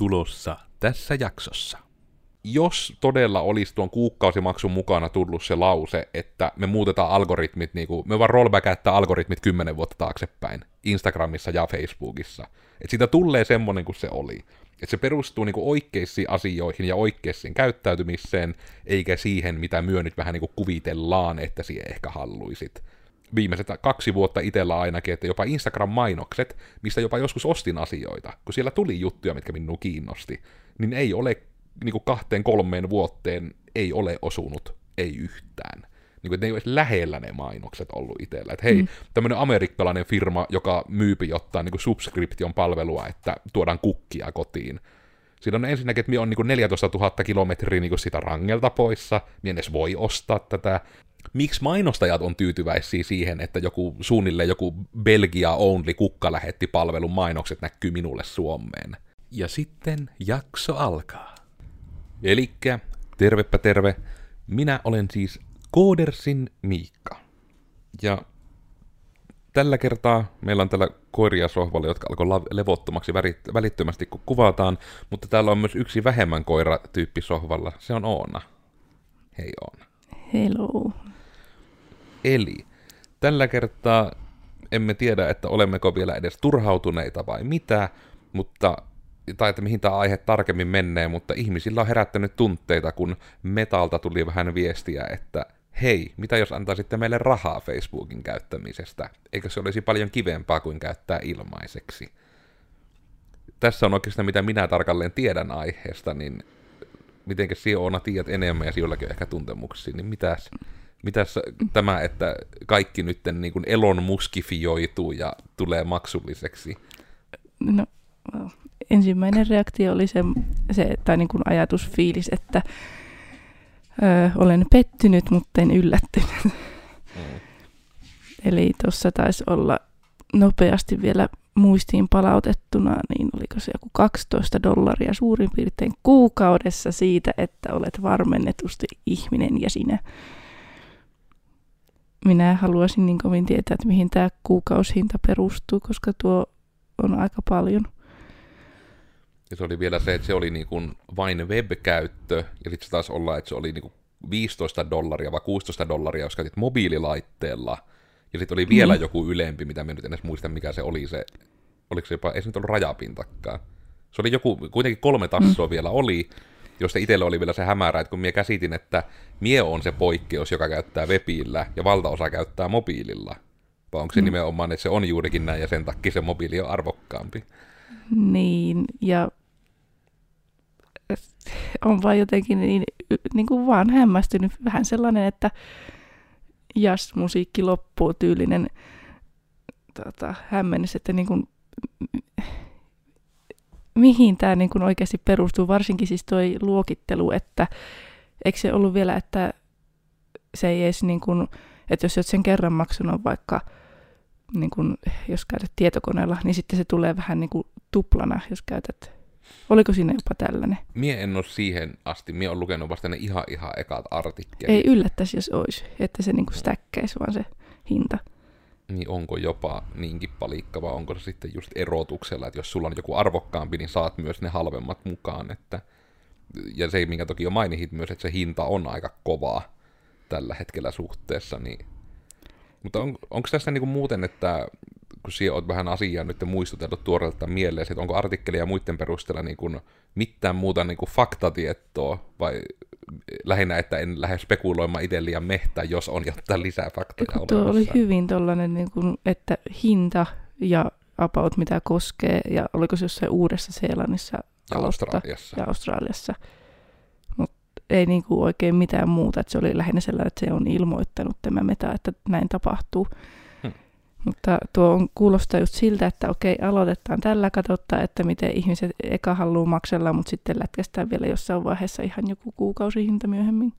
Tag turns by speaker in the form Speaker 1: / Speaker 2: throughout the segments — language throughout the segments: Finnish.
Speaker 1: tulossa tässä jaksossa. Jos todella olisi tuon kuukausimaksun mukana tullut se lause, että me muutetaan algoritmit, niin kuin, me vaan rollbackättää algoritmit kymmenen vuotta taaksepäin, Instagramissa ja Facebookissa, että siitä tulee semmoinen kuin se oli. Että se perustuu niinku oikeisiin asioihin ja oikeisiin käyttäytymiseen, eikä siihen, mitä myö nyt vähän niinku kuvitellaan, että siihen ehkä halluisit viimeiset kaksi vuotta itsellä ainakin, että jopa Instagram-mainokset, mistä jopa joskus ostin asioita, kun siellä tuli juttuja, mitkä minua kiinnosti, niin ei ole niin kuin kahteen kolmeen vuoteen ei ole osunut, ei yhtään. Niin kuin, että ne ei ole lähellä ne mainokset ollut itsellä. Että hei, mm. tämmöinen amerikkalainen firma, joka myypi jotain niin subscription palvelua, että tuodaan kukkia kotiin. Siinä on ensinnäkin, että minä on niin 14 000 kilometriä niin sitä rangelta poissa, minä edes voi ostaa tätä miksi mainostajat on tyytyväisiä siihen, että joku suunnilleen joku Belgia Only kukka lähetti palvelun mainokset näkyy minulle Suomeen. Ja sitten jakso alkaa. Elikkä, tervepä terve, minä olen siis Koodersin Miikka. Ja tällä kertaa meillä on täällä koiria sohvalla, jotka alkoi levottomaksi välittömästi kun kuvataan, mutta täällä on myös yksi vähemmän koira-tyyppi sohvalla. Se on Oona. Hei Oona.
Speaker 2: Hello.
Speaker 1: Eli tällä kertaa emme tiedä, että olemmeko vielä edes turhautuneita vai mitä, mutta tai että mihin tämä aihe tarkemmin menee, mutta ihmisillä on herättänyt tunteita, kun Metalta tuli vähän viestiä, että hei, mitä jos antaisitte meille rahaa Facebookin käyttämisestä? Eikö se olisi paljon kivempaa kuin käyttää ilmaiseksi? Tässä on oikeastaan mitä minä tarkalleen tiedän aiheesta, niin mitenkä Siona tiedät enemmän ja sinullakin ehkä tuntemuksia, niin mitäs, mitäs tämä, että kaikki nyt niin kuin elon muskifioituu ja tulee maksulliseksi?
Speaker 2: No, ensimmäinen reaktio oli se, se tai niin kuin ajatusfiilis, että ö, olen pettynyt, mutta en yllättynyt. Mm. Eli tuossa taisi olla nopeasti vielä muistiin palautettuna, niin oliko se joku 12 dollaria suurin piirtein kuukaudessa siitä, että olet varmennetusti ihminen ja sinä minä haluaisin niin kovin tietää, että mihin tämä kuukausihinta perustuu, koska tuo on aika paljon.
Speaker 1: Ja se oli vielä se, että se oli niin kuin vain web-käyttö, ja sitten se taisi olla, että se oli niin kuin 15 dollaria vai 16 dollaria, jos käytit mobiililaitteella, ja sitten oli vielä mm. joku ylempi, mitä minä nyt en edes muista, mikä se oli se, oliko se jopa, ei se nyt ollut rajapintakkaan. Se oli joku, kuitenkin kolme tassoa mm. vielä oli, josta itsellä oli vielä se hämärä, että kun minä käsitin, että mie on se poikkeus, joka käyttää webillä ja valtaosa käyttää mobiililla. Vai onko se mm. nimenomaan, että se on juurikin näin ja sen takia se mobiili on arvokkaampi?
Speaker 2: Niin, ja on vaan jotenkin niin, niin kuin vaan hämmästynyt. Vähän sellainen, että jazz-musiikki loppuu tyylinen tota, hämmennys, että niin kuin, mihin tämä niin kuin oikeasti perustuu, varsinkin siis tuo luokittelu, että eikö se ollut vielä, että se ei edes niin kuin, että jos olet sen kerran maksanut vaikka, niin kuin, jos käytät tietokoneella, niin sitten se tulee vähän niin kuin tuplana, jos käytät Oliko siinä jopa tällainen?
Speaker 1: Mie en ole siihen asti, mie olen lukenut vasta ne ihan ihan ekat artikkelit.
Speaker 2: Ei yllättäisi, jos olisi, että se niinku stäkkäisi vaan se hinta
Speaker 1: niin onko jopa niinkin palikka, vai onko se sitten just erotuksella, että jos sulla on joku arvokkaampi, niin saat myös ne halvemmat mukaan, että ja se, minkä toki jo mainitsit myös, että se hinta on aika kovaa tällä hetkellä suhteessa, niin mutta on, onko tässä niinku muuten, että kun siellä olet vähän asiaa nyt muistutellut tuoreelta mieleen, että onko artikkelia muiden perusteella niinku mitään muuta niinku faktatietoa, vai lähinnä, että en lähde spekuloimaan itse liian mehtään, jos on jotain lisää faktoja
Speaker 2: Tuo oli hyvin tollainen, niin kuin, että hinta ja about mitä koskee, ja oliko se jossain Uudessa Seelannissa
Speaker 1: ja Australiassa.
Speaker 2: Ja Australiassa. Mutta ei niin kuin oikein mitään muuta, että se oli lähinnä sellainen, että se on ilmoittanut tämä meta, että näin tapahtuu. Mutta tuo on, kuulostaa just siltä, että okei, aloitetaan tällä, katsotaan, että miten ihmiset eka haluaa maksella, mutta sitten lätkästään vielä jossain vaiheessa ihan joku kuukausihinta myöhemmin.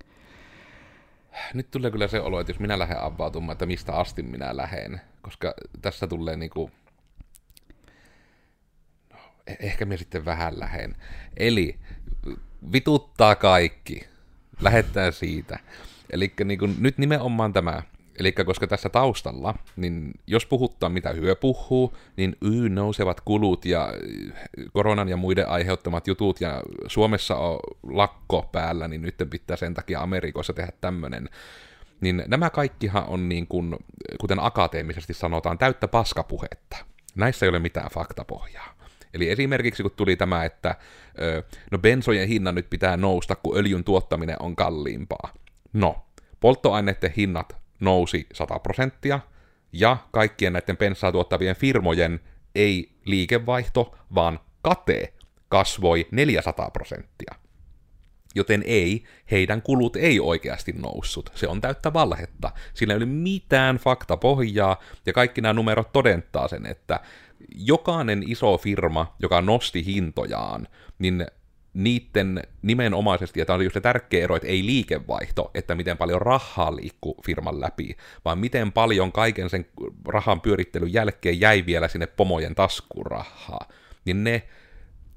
Speaker 1: Nyt tulee kyllä se olo, että jos minä lähden avautumaan, että mistä asti minä lähden, koska tässä tulee niinku... No, e- ehkä minä sitten vähän lähden. Eli vituttaa kaikki. Lähetään siitä. Eli niin nyt nimenomaan tämä Eli koska tässä taustalla, niin jos puhutaan mitä hyö puhuu, niin y, nousevat kulut ja koronan ja muiden aiheuttamat jutut ja Suomessa on lakko päällä, niin nyt pitää sen takia Amerikoissa tehdä tämmöinen. Niin nämä kaikkihan on niin kuin, kuten akateemisesti sanotaan, täyttä paskapuhetta. Näissä ei ole mitään faktapohjaa. Eli esimerkiksi kun tuli tämä, että no bensojen hinnan nyt pitää nousta, kun öljyn tuottaminen on kalliimpaa. No, polttoaineiden hinnat nousi 100 prosenttia, ja kaikkien näiden bensaa tuottavien firmojen ei liikevaihto, vaan kate kasvoi 400 prosenttia. Joten ei, heidän kulut ei oikeasti noussut. Se on täyttä valhetta. Sillä ei ole mitään faktapohjaa, ja kaikki nämä numerot todentaa sen, että jokainen iso firma, joka nosti hintojaan, niin niiden nimenomaisesti, ja tämä on just se tärkeä ero, että ei liikevaihto, että miten paljon rahaa liikkuu firman läpi, vaan miten paljon kaiken sen rahan pyörittelyn jälkeen jäi vielä sinne pomojen taskuun rahaa, niin ne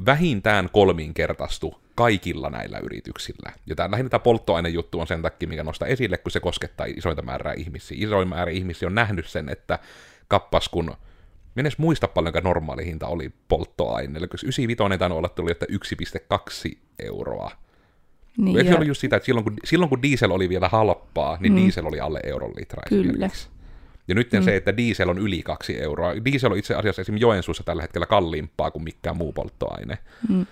Speaker 1: vähintään kolminkertaistu kaikilla näillä yrityksillä. Ja tämä lähinnä tämä polttoainejuttu on sen takia, mikä nostaa esille, kun se koskettaa isoita määrää ihmisiä. Isoin määrä ihmisiä on nähnyt sen, että kappas kun Mä en edes muista paljonko normaali hinta oli polttoaineelle, koska 95 tainnut olla tullut, että 1,2 euroa. Niin, Eikö ja... ollut just sitä, että silloin kun, silloin kun diesel oli vielä halpaa, niin mm. diesel oli alle euron litra
Speaker 2: Kyllä.
Speaker 1: Ja nyt mm. se, että diesel on yli kaksi euroa. Diesel on itse asiassa esimerkiksi Joensuussa tällä hetkellä kalliimpaa kuin mikään muu polttoaine. Mm.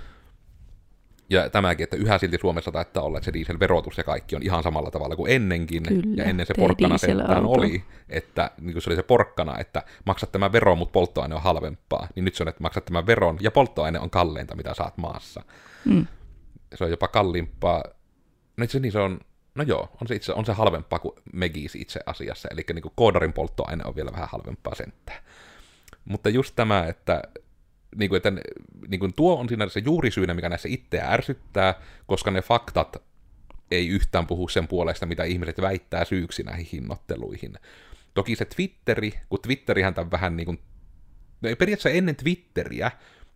Speaker 1: Ja tämäkin, että yhä silti Suomessa taitaa olla, että se dieselverotus ja kaikki on ihan samalla tavalla kuin ennenkin.
Speaker 2: Kyllä,
Speaker 1: ja ennen se porkkana sentään oli, että niin kuin se oli se porkkana, että maksat tämän veron, mutta polttoaine on halvempaa. Niin nyt se on, että maksat tämän veron ja polttoaine on kalleinta, mitä saat maassa. Mm. Se on jopa kalliimpaa. No itse niin se on, no joo, on se, itse, on se halvempaa kuin Megis itse asiassa. Eli niin kuin koodarin polttoaine on vielä vähän halvempaa sentään. Mutta just tämä, että niin kuin, että niin kuin tuo on siinä se juurisyynä, mikä näissä itseä ärsyttää, koska ne faktat ei yhtään puhu sen puolesta, mitä ihmiset väittää syyksi näihin hinnoitteluihin. Toki se Twitteri, kun Twitterihän tämän vähän niin kuin, no periaatteessa ennen Twitteriä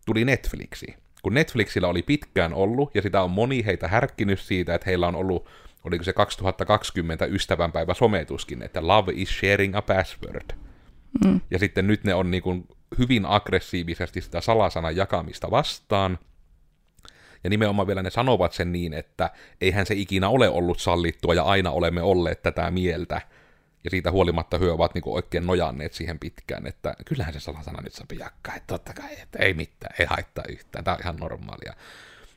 Speaker 1: tuli Netflixi. Kun Netflixillä oli pitkään ollut, ja sitä on moni heitä härkkinyt siitä, että heillä on ollut, oliko se 2020 ystävänpäivä sometuskin, että love is sharing a password. Mm. Ja sitten nyt ne on niin kuin hyvin aggressiivisesti sitä salasanan jakamista vastaan. Ja nimenomaan vielä ne sanovat sen niin, että eihän se ikinä ole ollut sallittua ja aina olemme olleet tätä mieltä. Ja siitä huolimatta hyö ovat niinku oikein nojanneet siihen pitkään, että kyllähän se salasana nyt sopii jakkaa, että totta kai, että ei mitään, ei haittaa yhtään, tämä on ihan normaalia.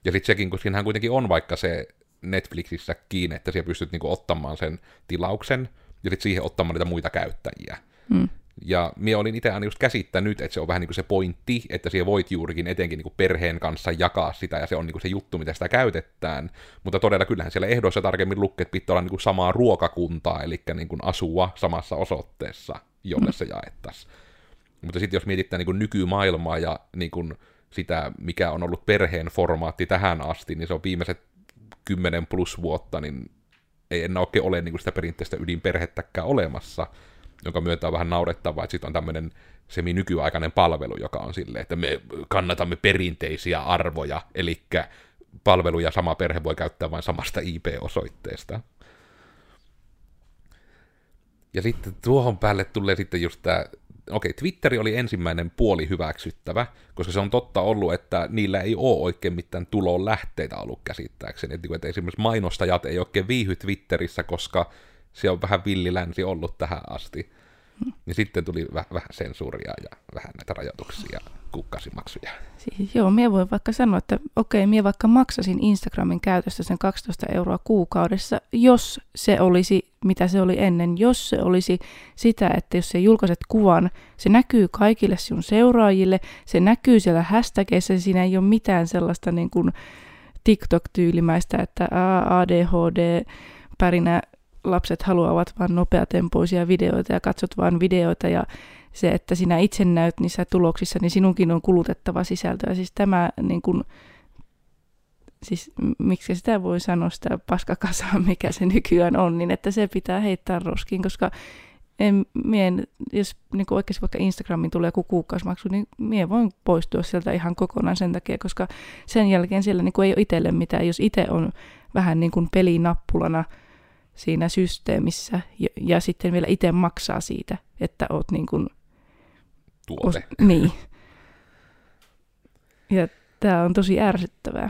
Speaker 1: Ja sitten sekin, kun siinähän kuitenkin on vaikka se Netflixissä kiinni, että siellä pystyt niinku ottamaan sen tilauksen, ja sitten siihen ottamaan niitä muita käyttäjiä. Mm. Ja minä olin itse aina just käsittänyt, että se on vähän niin kuin se pointti, että siellä voit juurikin etenkin niin kuin perheen kanssa jakaa sitä, ja se on niin kuin se juttu, mitä sitä käytetään. Mutta todella kyllähän siellä ehdoissa tarkemmin lukee, että pitää olla niin kuin samaa ruokakuntaa, eli niin kuin asua samassa osoitteessa, jolle se jaettaisiin. Mutta sitten jos mietitään niin kuin nykymaailmaa ja niin kuin sitä, mikä on ollut perheen formaatti tähän asti, niin se on viimeiset 10 plus vuotta, niin ei enää oikein ole niin kuin sitä perinteistä ydinperhettäkään olemassa – jonka myötä on vähän naurettavaa, että sitten on tämmöinen semi-nykyaikainen palvelu, joka on silleen, että me kannatamme perinteisiä arvoja, eli palveluja sama perhe voi käyttää vain samasta IP-osoitteesta. Ja sitten tuohon päälle tulee sitten just tämä, okei, Twitteri oli ensimmäinen puoli hyväksyttävä, koska se on totta ollut, että niillä ei ole oikein mitään tulon lähteitä ollut käsittääkseni. Että, että esimerkiksi mainostajat ei oikein viihy Twitterissä, koska se on vähän villilänsi ollut tähän asti. Niin sitten tuli väh- vähän sensuuria ja vähän näitä rajoituksia ja kukkasimaksuja.
Speaker 2: Siis, joo, minä voin vaikka sanoa, että okei, minä vaikka maksasin Instagramin käytöstä sen 12 euroa kuukaudessa, jos se olisi, mitä se oli ennen, jos se olisi sitä, että jos sä julkaiset kuvan, se näkyy kaikille sinun seuraajille, se näkyy siellä hashtageissa, siinä ei ole mitään sellaista niin kuin TikTok-tyylimäistä, että ADHD, pärinä lapset haluavat vain nopeatempoisia videoita ja katsot vain videoita ja se, että sinä itse näyt niissä tuloksissa, niin sinunkin on kulutettava sisältöä. Siis tämä, niin kuin, siis miksi sitä voi sanoa sitä paskakasaa, mikä se nykyään on, niin että se pitää heittää roskiin, koska en, mien, jos niin kuin oikeasti vaikka Instagramin tulee joku kuukausimaksu, niin mie voin poistua sieltä ihan kokonaan sen takia, koska sen jälkeen siellä niin kuin ei ole itselle mitään. Jos itse on vähän niin kuin pelinappulana siinä systeemissä ja, ja sitten vielä itse maksaa siitä, että oot niin kuin,
Speaker 1: Tuote.
Speaker 2: os, niin. Ja tämä on tosi ärsyttävää.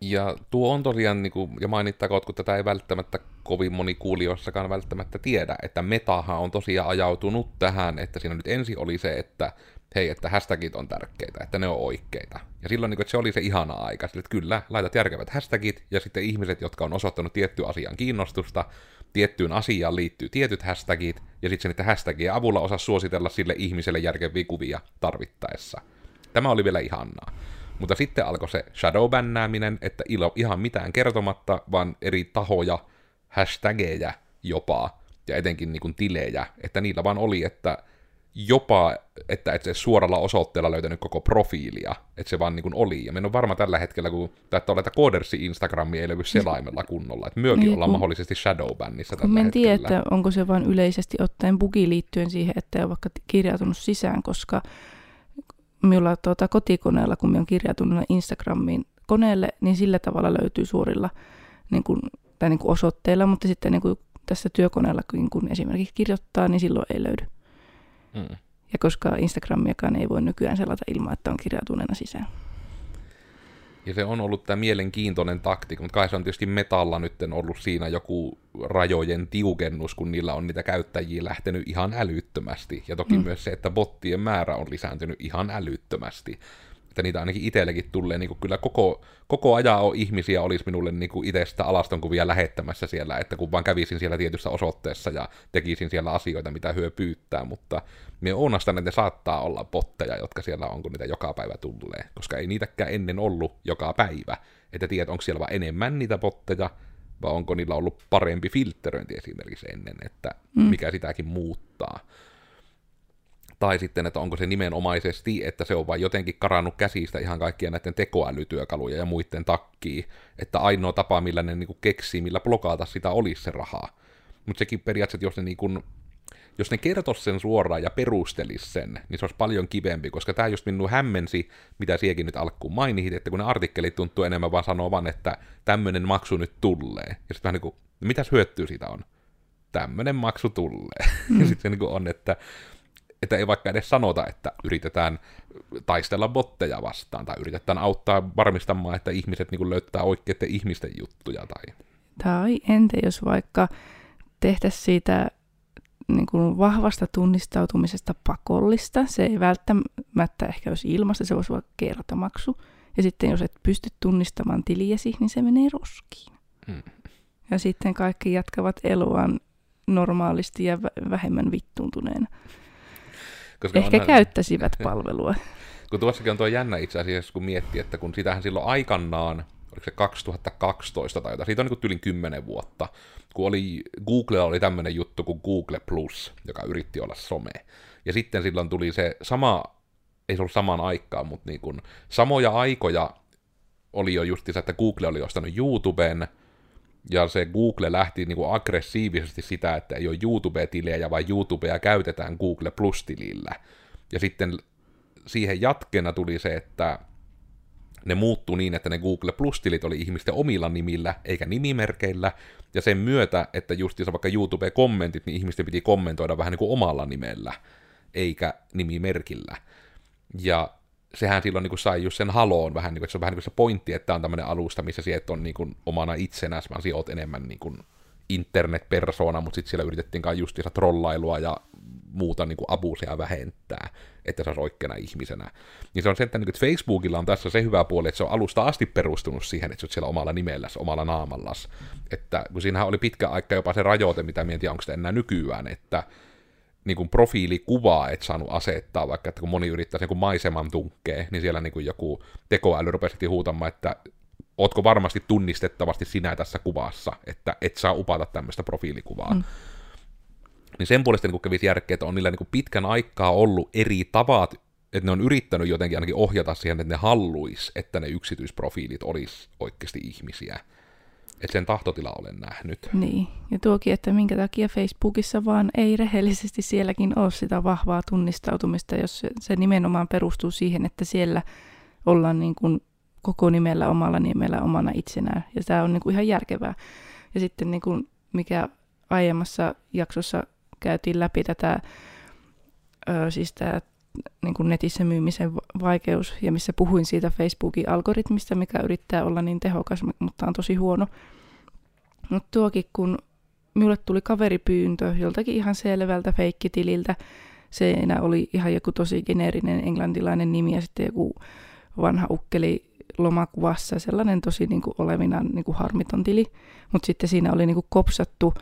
Speaker 1: Ja tuo on tosiaan, niin kuin, ja mainittakoon, kun tätä ei välttämättä kovin moni kuulijoissakaan välttämättä tiedä, että metahan on tosiaan ajautunut tähän, että siinä nyt ensin oli se, että hei, että hashtagit on tärkeitä, että ne on oikeita. Ja silloin niin kuin, että se oli se ihana aika, että kyllä, laitat järkevät hashtagit, ja sitten ihmiset, jotka on osoittanut tiettyä asian kiinnostusta, tiettyyn asiaan liittyy tietyt hashtagit, ja sitten niiden hashtagien avulla osaa suositella sille ihmiselle järkeviä kuvia tarvittaessa. Tämä oli vielä ihanaa. Mutta sitten alkoi se shadowbännääminen, että ilo, ihan mitään kertomatta, vaan eri tahoja, hashtageja jopa, ja etenkin niin kuin tilejä, että niillä vaan oli, että jopa, että et se suoralla osoitteella löytänyt koko profiilia, että se vaan niin kuin oli. Ja me on varma tällä hetkellä, kun että että Codersi Instagrami ei löydy selaimella kunnolla, että myökin
Speaker 2: Niin,
Speaker 1: ollaan
Speaker 2: kun-
Speaker 1: mahdollisesti shadowbannissa
Speaker 2: Kun
Speaker 1: tällä
Speaker 2: mä en tiedä, että onko se vain yleisesti ottaen bugi liittyen siihen, että ei ole vaikka kirjautunut sisään, koska minulla tuota kotikoneella, kun minä olen kirjautunut Instagramiin koneelle, niin sillä tavalla löytyy suorilla niin kuin, tai niin kuin osoitteilla, mutta sitten niin kuin tässä työkoneella, kun kun esimerkiksi kirjoittaa, niin silloin ei löydy.
Speaker 1: Mm.
Speaker 2: Ja koska Instagramiakaan ei voi nykyään selata ilman, että on kirjautuneena sisään.
Speaker 1: Ja se on ollut tämä mielenkiintoinen taktiikka, mutta kai se on tietysti metalla nyt ollut siinä joku rajojen tiukennus, kun niillä on niitä käyttäjiä lähtenyt ihan älyttömästi. Ja toki mm.
Speaker 2: Mm.
Speaker 1: myös se, että bottien määrä on lisääntynyt ihan älyttömästi. Että niitä ainakin itsellekin tulee, niin kuin kyllä koko, koko ajan on ihmisiä olisi minulle niin kuin itsestä alastonkuvia lähettämässä siellä, että kun vaan kävisin siellä tietyssä osoitteessa ja tekisin siellä asioita, mitä hyö pyytää, mutta me oonastan, että ne saattaa olla botteja, jotka siellä on, kun niitä joka päivä tulee, koska ei niitäkään ennen ollut joka päivä, että tiedät, onko siellä vaan enemmän niitä botteja, vai onko niillä ollut parempi filtteröinti esimerkiksi ennen, että
Speaker 2: Mm.
Speaker 1: mikä sitäkin muuttaa. Tai sitten, että onko se nimenomaisesti, että se on vain jotenkin karannut käsistä ihan kaikkien näiden tekoälytyökaluja ja muiden takkiin, että ainoa tapa, millä ne niinku keksii, millä blokata sitä olisi se rahaa. Mutta sekin periaatteessa, jos ne, niinku, jos ne kertoisi sen suoraan ja perustelis sen, niin se olisi paljon kivempi, koska tämä just minun hämmensi, mitä siekin nyt alkuun mainitsit, että kun ne artikkelit tuntuu enemmän vaan sanovan, että tämmöinen maksu nyt tulee. Ja sitten vähän niin kuin, mitäs hyötyä siitä on? Tämmöinen maksu tulee. Mm. ja sitten se niin kuin on, että että ei vaikka edes sanota, että yritetään taistella botteja vastaan, tai yritetään auttaa varmistamaan, että ihmiset niin löytää oikeiden ihmisten juttuja. Tai...
Speaker 2: Tai entä jos vaikka tehtäisiin siitä niin kuin vahvasta tunnistautumisesta pakollista, se ei välttämättä ehkä olisi ilmasta, se voisi olla kertamaksu. Ja sitten jos et pysty tunnistamaan tiliesi, niin se menee roskiin.
Speaker 1: Hmm.
Speaker 2: Ja sitten kaikki jatkavat eloaan normaalisti ja vä- vähemmän vittuuntuneena.
Speaker 1: Koska
Speaker 2: Ehkä
Speaker 1: onhan-
Speaker 2: käyttäisivät palvelua.
Speaker 1: Kun tuossakin on tuo jännä itse asiassa, kun miettii, että kun sitähän silloin aikanaan, oliko se 2012 tai jotain, siitä on niin yli 10 vuotta, kun oli, Googlella oli tämmöinen juttu kuin Google Plus, joka yritti olla some. Ja sitten silloin tuli se sama, ei se ollut samaan aikaan, mutta niin kuin, samoja aikoja oli jo justiinsa, että Google oli ostanut YouTuben, ja se Google lähti niin kuin aggressiivisesti sitä, että ei ole YouTube-tilejä, vaan YouTubea käytetään Google Plus-tilillä. Ja sitten siihen jatkeena tuli se, että ne muuttui niin, että ne Google Plus-tilit oli ihmisten omilla nimillä, eikä nimimerkeillä, ja sen myötä, että justiinsa vaikka YouTube-kommentit, niin ihmisten piti kommentoida vähän niin kuin omalla nimellä, eikä nimimerkillä. Ja sehän silloin niin kuin sai just sen haloon vähän, niin kuin, että se on vähän niin kuin se pointti, että on tämmöinen alusta, missä sinä et ole niin kuin omana itsenäsi, vaan oot enemmän niin kuin internet-persoona, mutta sitten siellä yritettiin kai justiinsa trollailua ja muuta niin kuin abuusia vähentää, että se olisi oikeana ihmisenä. Niin se on se, että, niin kuin, Facebookilla on tässä se hyvä puoli, että se on alusta asti perustunut siihen, että sä oot siellä omalla nimelläs, omalla naamallas. Että kun siinähän oli pitkä aika jopa se rajoite, mitä mietin, onko sitä enää nykyään, että niin kuin profiilikuvaa et saanut asettaa, vaikka että kun moni yrittää joku maiseman tunkkee, niin siellä niin kuin joku tekoäly rupesi huutamaan, että ootko varmasti tunnistettavasti sinä tässä kuvassa, että et saa upata tämmöistä profiilikuvaa. Mm. Niin sen puolesta niin kävisi järkeä, että on niillä niin kuin pitkän aikaa ollut eri tavat, että ne on yrittänyt jotenkin ainakin ohjata siihen, että ne halluis, että ne yksityisprofiilit olisi oikeasti ihmisiä. Että sen tahtotila olen nähnyt.
Speaker 2: Niin, ja tuokin, että minkä takia Facebookissa vaan ei rehellisesti sielläkin ole sitä vahvaa tunnistautumista, jos se, nimenomaan perustuu siihen, että siellä ollaan niin kuin koko nimellä, omalla nimellä, omana itsenään. Ja tämä on niin kuin ihan järkevää. Ja sitten niin kuin mikä aiemmassa jaksossa käytiin läpi tätä, ö, siis tämä niin kuin netissä myymisen vaikeus, ja missä puhuin siitä Facebookin algoritmista, mikä yrittää olla niin tehokas, mutta on tosi huono. Mutta tuokin, kun minulle tuli kaveripyyntö joltakin ihan selvältä feikkitililtä, Siinä oli ihan joku tosi geneerinen englantilainen nimi ja sitten joku vanha ukkeli lomakuvassa, sellainen tosi niin kuin olevinaan niin kuin harmiton tili. Mutta sitten siinä oli niin kuin kopsattu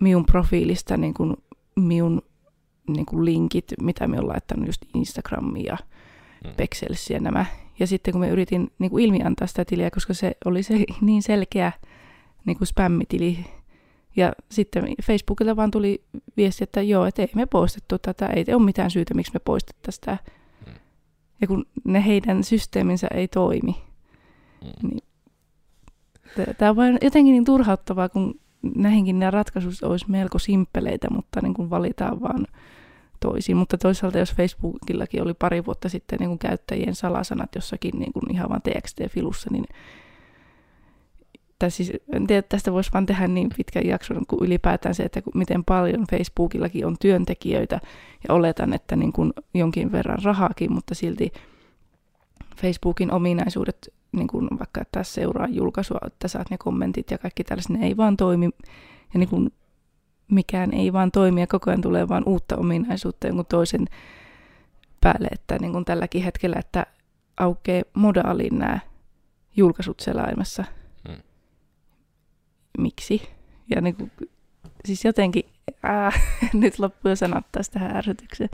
Speaker 2: minun profiilista niin kuin minun niin kuin linkit, mitä me on laittanut just Instagramiin ja mm. Pexelsiin ja nämä. Ja sitten kun me yritin niin kuin ilmiantaa sitä tiliä, koska se oli se niin selkeä niin kuin spämmitili, ja sitten Facebookilta vaan tuli viesti, että joo, että ei me poistettu tätä, ei ole mitään syytä, miksi me poistettaisiin tämä. Mm. Ja kun ne heidän systeeminsä ei toimi, mm. niin tämä on vain jotenkin niin turhauttavaa, kun näihinkin nämä ratkaisut olisi melko simppeleitä, mutta niin kuin valitaan vaan toisiin. Mutta toisaalta jos Facebookillakin oli pari vuotta sitten niin kuin käyttäjien salasanat jossakin niin kuin ihan vain TXT-filussa, niin tai siis en tiedä, tästä voisi vaan tehdä niin pitkän jakson kuin ylipäätään se, että miten paljon Facebookillakin on työntekijöitä ja oletan, että niin kuin jonkin verran rahaakin, mutta silti Facebookin ominaisuudet, niin kuin vaikka että seuraa julkaisua, että saat ne kommentit ja kaikki tällaiset, ne ei vaan toimi ja niin kuin mikään ei vaan toimi ja koko ajan tulee vaan uutta ominaisuutta jonkun toisen päälle, että niin kuin tälläkin hetkellä, että aukeaa modaalin nämä julkaisut selaimessa – miksi. Ja niin kuin, siis jotenkin, ää, nyt loppuu jo sanat tästä ärsytykseen.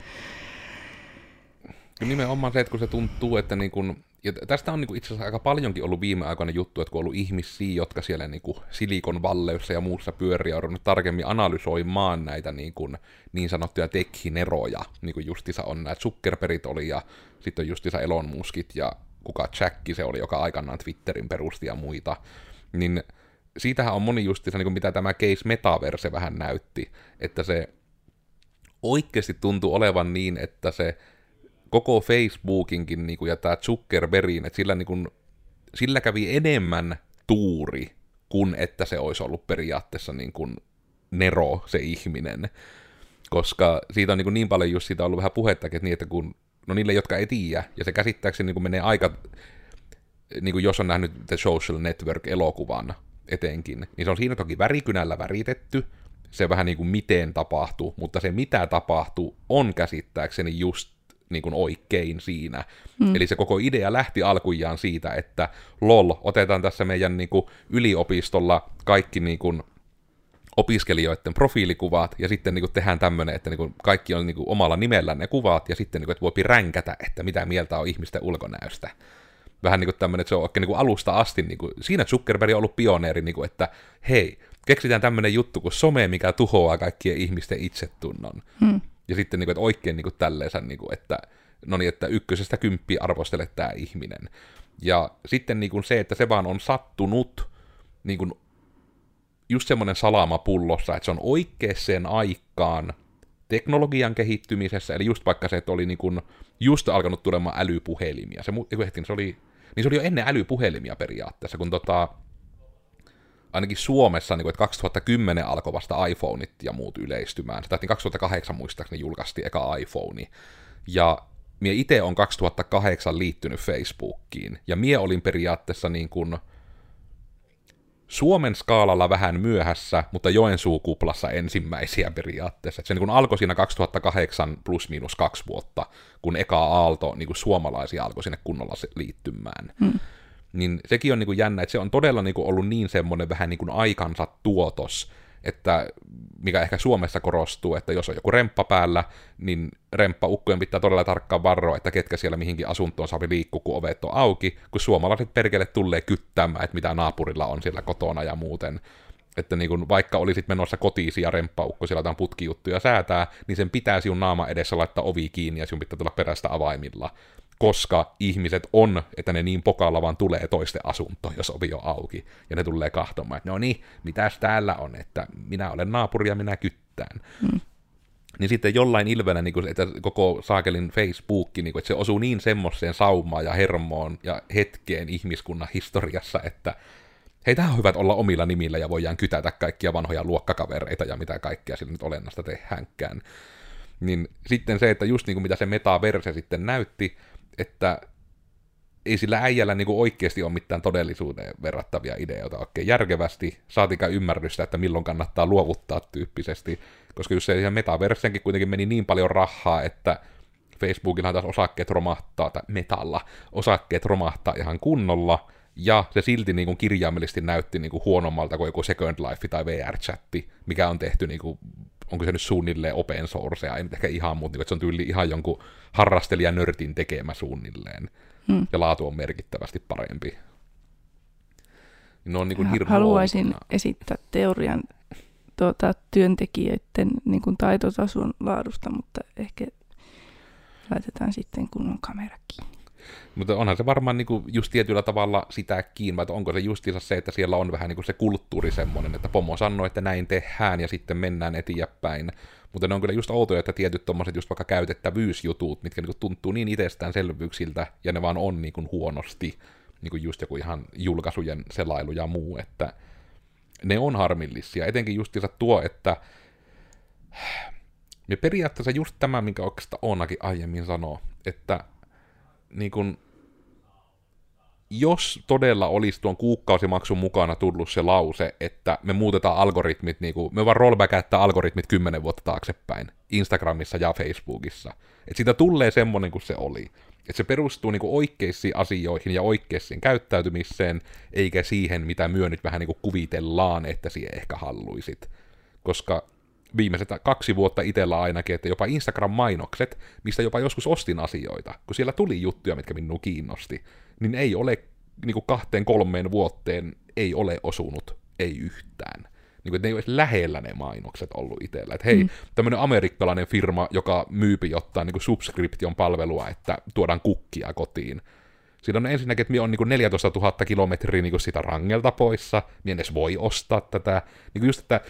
Speaker 1: Nimenomaan se, että kun se tuntuu, että niin kun, ja tästä on niin itse asiassa aika paljonkin ollut viime aikoina juttu, että kun on ollut ihmisiä, jotka siellä niin kuin silikon valleissa ja muussa pyöriä on tarkemmin analysoimaan näitä niin, kuin, niin sanottuja tekhineroja, niin kuin justissa on nämä Zuckerbergit oli ja sitten on justissa Elon Muskit ja kuka Jacki se oli, joka aikanaan Twitterin perusti ja muita, niin siitähän on moni justi, niin mitä tämä case metaverse vähän näytti, että se oikeasti tuntuu olevan niin, että se koko Facebookinkin niin kuin, ja tämä Zuckerbergin, että sillä, niin kuin, sillä kävi enemmän tuuri kuin että se olisi ollut periaatteessa niin kuin Nero, se ihminen. Koska siitä on niin, kuin niin paljon just siitä ollut vähän puhettakin, että, niin, että kun, no niille, jotka ei tiedä, ja se käsittääkseni niin kuin menee aika, niin kuin jos on nähnyt The Social Network-elokuvan, etenkin, niin se on siinä toki värikynällä väritetty, se vähän niin kuin miten tapahtuu, mutta se mitä tapahtuu on käsittääkseni just niin kuin oikein siinä. Mm. Eli se koko idea lähti alkujaan siitä, että lol, otetaan tässä meidän niin kuin yliopistolla kaikki niin kuin opiskelijoiden profiilikuvat, ja sitten niin kuin tehdään tämmöinen, että niin kuin kaikki on niin kuin omalla nimellään ne kuvat, ja sitten niin kuin, että voi ränkätä, että mitä mieltä on ihmisten ulkonäöstä vähän niin kuin tämmöinen, että se on oikein niin kuin alusta asti, niin kuin, siinä Zuckerberg on ollut pioneeri, niin kuin, että hei, keksitään tämmöinen juttu kuin some, mikä tuhoaa kaikkien ihmisten itsetunnon. Hmm. Ja sitten niin kuin, että oikein niin kuin tälleensä, niin kuin, että no niin, että ykkösestä kymppi arvostele tämä ihminen. Ja sitten niin kuin se, että se vaan on sattunut niin kuin just semmoinen salama pullossa, että se on oikeaan aikaan teknologian kehittymisessä, eli just vaikka se, että oli niin kuin just alkanut tulemaan älypuhelimia. Se, se oli niin se oli jo ennen älypuhelimia periaatteessa, kun tota, ainakin Suomessa, niin kuin, että 2010 alkoi vasta iPhoneit ja muut yleistymään. Sitä 2008 muistaakseni julkaistiin eka iPhone. Ja mie itse on 2008 liittynyt Facebookiin, ja mie olin periaatteessa niin kuin, Suomen skaalalla vähän myöhässä, mutta Joensuu-kuplassa ensimmäisiä periaatteessa. Et se niin alkoi siinä 2008 plus miinus kaksi vuotta, kun eka aalto niin kuin suomalaisia alkoi sinne kunnolla liittymään. Hmm. Niin sekin on niin kuin jännä, että se on todella niin kuin ollut niin semmoinen vähän niin kuin aikansa tuotos, että mikä ehkä Suomessa korostuu, että jos on joku remppa päällä, niin remppaukkojen pitää todella tarkkaan varoa, että ketkä siellä mihinkin asuntoon saa liikkua, kun ovet on auki, kun suomalaiset perkele tulee kyttämään, että mitä naapurilla on siellä kotona ja muuten. Että niin kun vaikka olisit menossa kotiisi ja remppaukko siellä jotain putkijuttuja säätää, niin sen pitää sinun naama edessä laittaa ovi kiinni ja sinun pitää tulla perästä avaimilla koska ihmiset on, että ne niin pokalla vaan tulee toisten asunto, jos ovi on auki, ja ne tulee kahtomaan, että no niin, mitäs täällä on, että minä olen naapuri ja minä kyttään. Mm. Niin sitten jollain ilvenä, niin kuin, että koko saakelin Facebook, niin kuin, että se osuu niin semmoiseen saumaan ja hermoon ja hetkeen ihmiskunnan historiassa, että heitähän on hyvät olla omilla nimillä ja voidaan kytätä kaikkia vanhoja luokkakavereita ja mitä kaikkea sillä nyt olennaista tehdäänkään. Niin sitten se, että just niin kuin mitä se metaverse sitten näytti, että ei sillä äijällä niin oikeasti ole mitään todellisuuteen verrattavia ideoita oikein järkevästi, saatikaan ymmärrystä, että milloin kannattaa luovuttaa tyyppisesti, koska just se ihan metaversenkin kuitenkin meni niin paljon rahaa, että Facebookilla taas osakkeet romahtaa, tai metalla, osakkeet romahtaa ihan kunnolla, ja se silti niin kuin kirjaimellisesti näytti niin kuin huonommalta kuin joku Second Life tai VR-chatti, mikä on tehty niin kuin, onko se nyt suunnilleen open sourcea, ei nyt ehkä ihan, mutta niin, se on tyyli ihan jonkun harrastelijanörtin tekemä suunnilleen hmm. ja laatu on merkittävästi parempi.
Speaker 2: Ne on niin kuin Haluaisin outoina. esittää teorian tuota, työntekijöiden niin kuin taitotason laadusta, mutta ehkä laitetaan sitten kun on kamera kiinni.
Speaker 1: Mutta onhan se varmaan niinku just tietyllä tavalla sitä kiinni, että onko se justiinsa se, että siellä on vähän niinku se kulttuuri semmoinen, että pomo sanoo, että näin tehdään ja sitten mennään eteenpäin. Mutta ne on kyllä just outoja, että tietyt tommoset just vaikka käytettävyysjutut, mitkä niinku tuntuu niin itsestäänselvyyksiltä, ja ne vaan on niinku huonosti, niinku just joku ihan julkaisujen selailu ja muu, että ne on harmillisia. Etenkin justiinsa tuo, että me periaatteessa just tämä, minkä oikeastaan Oonakin aiemmin sanoo, että niin kun, jos todella olisi tuon kuukausimaksun mukana tullut se lause, että me muutetaan algoritmit, niin kuin, me vaan rollbackättää algoritmit kymmenen vuotta taaksepäin, Instagramissa ja Facebookissa. Että siitä tulee semmoinen kuin se oli. Että se perustuu niin kuin oikeisiin asioihin ja oikeisiin käyttäytymiseen, eikä siihen, mitä myö nyt vähän niin kuin kuvitellaan, että siihen ehkä halluisit. Koska viimeiset kaksi vuotta itsellä ainakin, että jopa Instagram-mainokset, mistä jopa joskus ostin asioita, kun siellä tuli juttuja, mitkä minua kiinnosti, niin ei ole niin kuin kahteen kolmeen vuoteen ei ole osunut, ei yhtään. Niin kuin, että ne ei ole edes lähellä ne mainokset ollut itsellä. Että hei, mm. tämmöinen amerikkalainen firma, joka myypi jotain niin subscription palvelua, että tuodaan kukkia kotiin. Siinä on ensinnäkin, että minä on niin 14 000 kilometriä niin sitä rangelta poissa, minä edes voi ostaa tätä. Niin just, että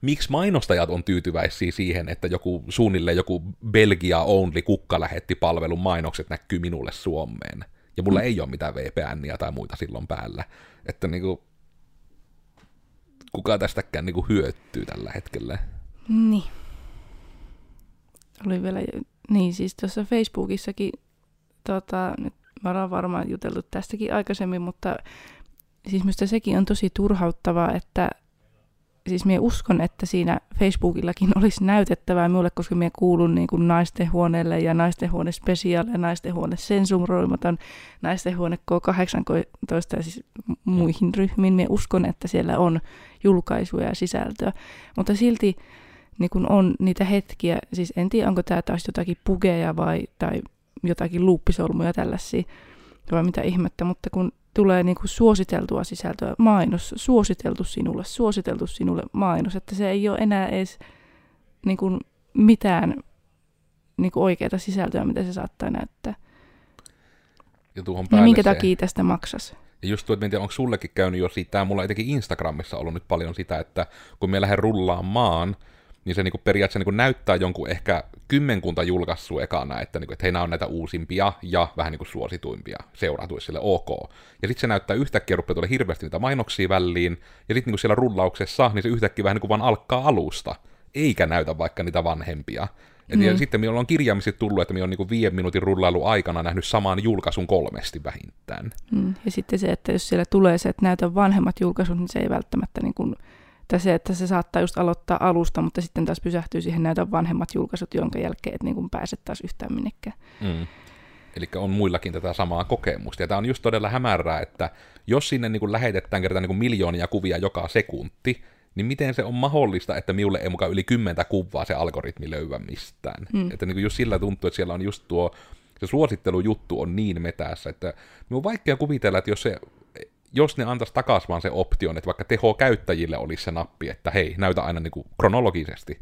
Speaker 1: miksi mainostajat on tyytyväisiä siihen, että joku suunnilleen joku Belgia Only kukka lähetti palvelun mainokset näkyy minulle Suomeen. Ja mulla mm. ei ole mitään VPNiä tai muita silloin päällä. Että niinku, kuka tästäkään niinku hyötyy tällä hetkellä.
Speaker 2: Niin. Oli vielä, niin siis tuossa Facebookissakin, tota, nyt mä olen varmaan jutellut tästäkin aikaisemmin, mutta siis minusta sekin on tosi turhauttavaa, että siis minä uskon, että siinä Facebookillakin olisi näytettävää minulle, koska minä kuulun niin kuin naisten huoneelle ja naisten huone spesiaali ja naisten huone sensuroimaton, naisten huone K18 ja siis muihin ryhmiin. Minä uskon, että siellä on julkaisuja ja sisältöä, mutta silti niin kuin on niitä hetkiä, siis en tiedä onko tämä taas jotakin pugeja vai tai jotakin luuppisolmuja tällaisia, vai mitä ihmettä, mutta kun tulee niin kuin suositeltua sisältöä, mainos, suositeltu sinulle, suositeltu sinulle mainos, että se ei ole enää edes niin kuin mitään niin kuin oikeaa sisältöä, mitä se saattaa näyttää.
Speaker 1: Ja tuohon
Speaker 2: ja minkä takia tästä maksas?
Speaker 1: Ja just tuo, että onko sullekin käynyt jo siitä, mulla etenkin Instagramissa ollut nyt paljon sitä, että kun me lähden rullaamaan, niin se niinku periaatteessa niinku näyttää jonkun ehkä kymmenkunta julkaissut ekana, että, niinku, että hei, nämä on näitä uusimpia ja vähän niinku suosituimpia seuratuisi sille ok. Ja sitten se näyttää yhtäkkiä, rupeaa tulla hirveästi niitä mainoksia väliin, ja sitten niinku siellä rullauksessa, niin se yhtäkkiä vähän niinku vaan alkaa alusta, eikä näytä vaikka niitä vanhempia. Et mm. ja sitten minulla on kirjaimisesti tullut, että minä olen niinku viiden minuutin rullailu aikana nähnyt saman julkaisun kolmesti vähintään.
Speaker 2: Mm. Ja sitten se, että jos siellä tulee se, että näytä vanhemmat julkaisut, niin se ei välttämättä niin kuin tai se, että se saattaa just aloittaa alusta, mutta sitten taas pysähtyy siihen näytön vanhemmat julkaisut, jonka jälkeen et niin kuin pääse taas yhtään minnekään. Mm.
Speaker 1: Eli on muillakin tätä samaa kokemusta. Ja tämä on just todella hämärää, että jos sinne niin kuin lähetetään kertaa niin kuin miljoonia kuvia joka sekunti, niin miten se on mahdollista, että minulle ei mukaan yli kymmentä kuvaa se algoritmi löyvä mistään. Mm. Että niin kuin just sillä tuntuu, että siellä on just tuo, se suosittelujuttu on niin metässä, että minun on vaikea kuvitella, että jos se jos ne antaisi takaisin vaan se option, että vaikka teho käyttäjille olisi se nappi, että hei, näytä aina niin kuin kronologisesti,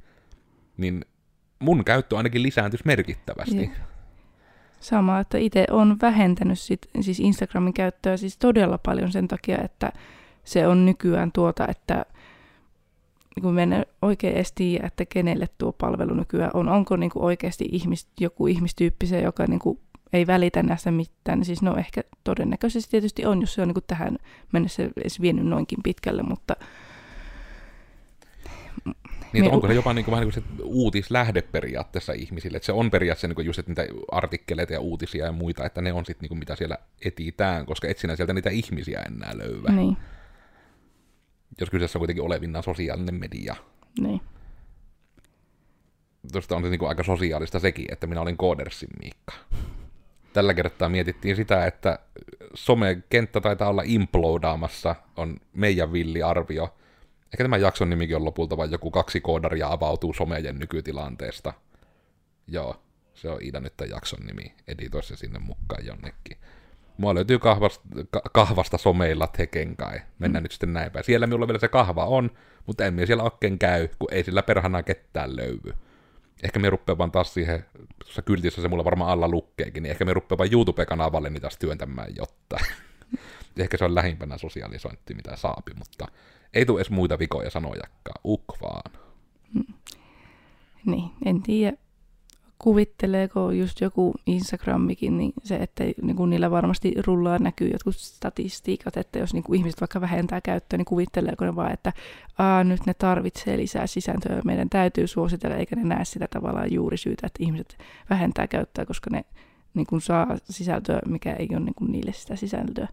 Speaker 1: niin mun käyttö ainakin lisääntyisi merkittävästi. Jep.
Speaker 2: Sama, että itse on vähentänyt sit, siis Instagramin käyttöä siis todella paljon sen takia, että se on nykyään tuota, että kun me en oikein edes tiedä, että kenelle tuo palvelu nykyään on. Onko niin kuin oikeasti ihmis, joku ihmistyyppi se, joka niin kuin ei välitä näistä mitään. Siis no ehkä todennäköisesti tietysti on, jos se on niin kuin tähän mennessä edes vienyt noinkin pitkälle, mutta
Speaker 1: niin, Me... onko se jopa niin kuin, vähän niin kuin se uutislähde periaatteessa ihmisille, että se on periaatteessa niin kuin just että niitä artikkeleita ja uutisia ja muita, että ne on sitten niin kuin, mitä siellä etitään, koska et sinä sieltä niitä ihmisiä enää löyvä.
Speaker 2: Niin.
Speaker 1: Jos kyseessä on kuitenkin olevinna sosiaalinen media.
Speaker 2: Niin.
Speaker 1: Tuosta on se niin aika sosiaalista sekin, että minä olin Koodersin Miikka. Tällä kertaa mietittiin sitä, että somekenttä taitaa olla implodaamassa, on meidän villi arvio, Ehkä tämä jakson nimikin on lopulta vain joku kaksi koodaria avautuu somejen nykytilanteesta. Joo, se on Iida nyt tämän jakson nimi. Editoi se sinne mukaan jonnekin. Mua löytyy kahvasta, kahvasta someilla teken kai. Mennään mm. nyt sitten näin päin. Siellä minulla vielä se kahva on, mutta en minä siellä oikein käy, kun ei sillä perhana ketään löydy. Ehkä me rupeaa vaan taas siihen, tuossa kyltissä se mulla varmaan alla lukkeekin, niin ehkä me rupeaa vaan YouTube-kanavalle niitä työntämään jotain. ehkä se on lähimpänä sosiaalisointi, mitä saapi, mutta ei tule edes muita vikoja sanojakaan, uk vaan.
Speaker 2: Hmm. Niin, en tiedä, kuvitteleeko just joku Instagramikin, niin se, että niin kuin niillä varmasti rullaa näkyy jotkut statistiikat, että jos niin kuin ihmiset vaikka vähentää käyttöä, niin kuvitteleeko ne vaan, että Aa, nyt ne tarvitsee lisää sisältöä, meidän täytyy suositella, eikä ne näe sitä tavallaan juuri syytä, että ihmiset vähentää käyttöä, koska ne niin kuin saa sisältöä, mikä ei ole niin kuin niille sitä sisältöä.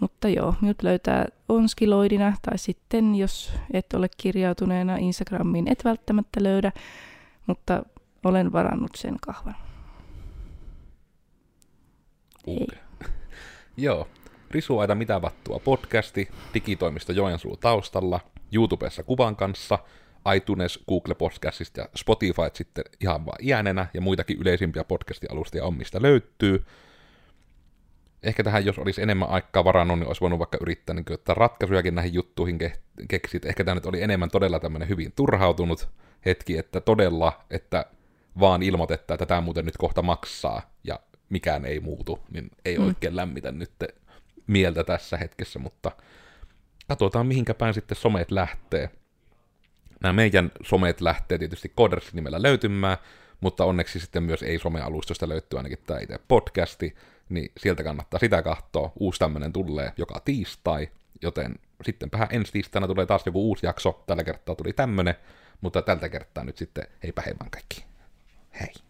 Speaker 2: Mutta joo, minut löytää onskiloidina, tai sitten jos et ole kirjautuneena Instagramiin, et välttämättä löydä, mutta olen varannut sen kahvan.
Speaker 1: Hei. joo, Risuaita mitä vattua podcasti, digitoimisto Joensuu taustalla, YouTubessa kuvan kanssa, iTunes, Google Podcastista ja Spotify sitten ihan vaan iänenä. Ja muitakin yleisimpiä podcast-alustia on, mistä löytyy. Ehkä tähän, jos olisi enemmän aikaa varannut, niin olisi voinut vaikka yrittää niin ottaa ratkaisujakin näihin juttuihin ke- keksit. Ehkä tämä nyt oli enemmän todella tämmöinen hyvin turhautunut hetki, että todella, että vaan ilmoitetta, että tämä muuten nyt kohta maksaa ja mikään ei muutu, niin ei mm. oikein lämmitä nyt mieltä tässä hetkessä, mutta katsotaan mihinkä päin sitten someet lähtee. Nämä meidän someet lähtee tietysti Coders nimellä löytymään, mutta onneksi sitten myös ei-some-alustosta löytyy ainakin tämä itse podcasti, niin sieltä kannattaa sitä katsoa. Uusi tämmöinen tulee joka tiistai, joten sittenpähän ensi tiistaina tulee taas joku uusi jakso. Tällä kertaa tuli tämmönen, mutta tältä kertaa nyt sitten heipä hei vaan kaikki. Hei.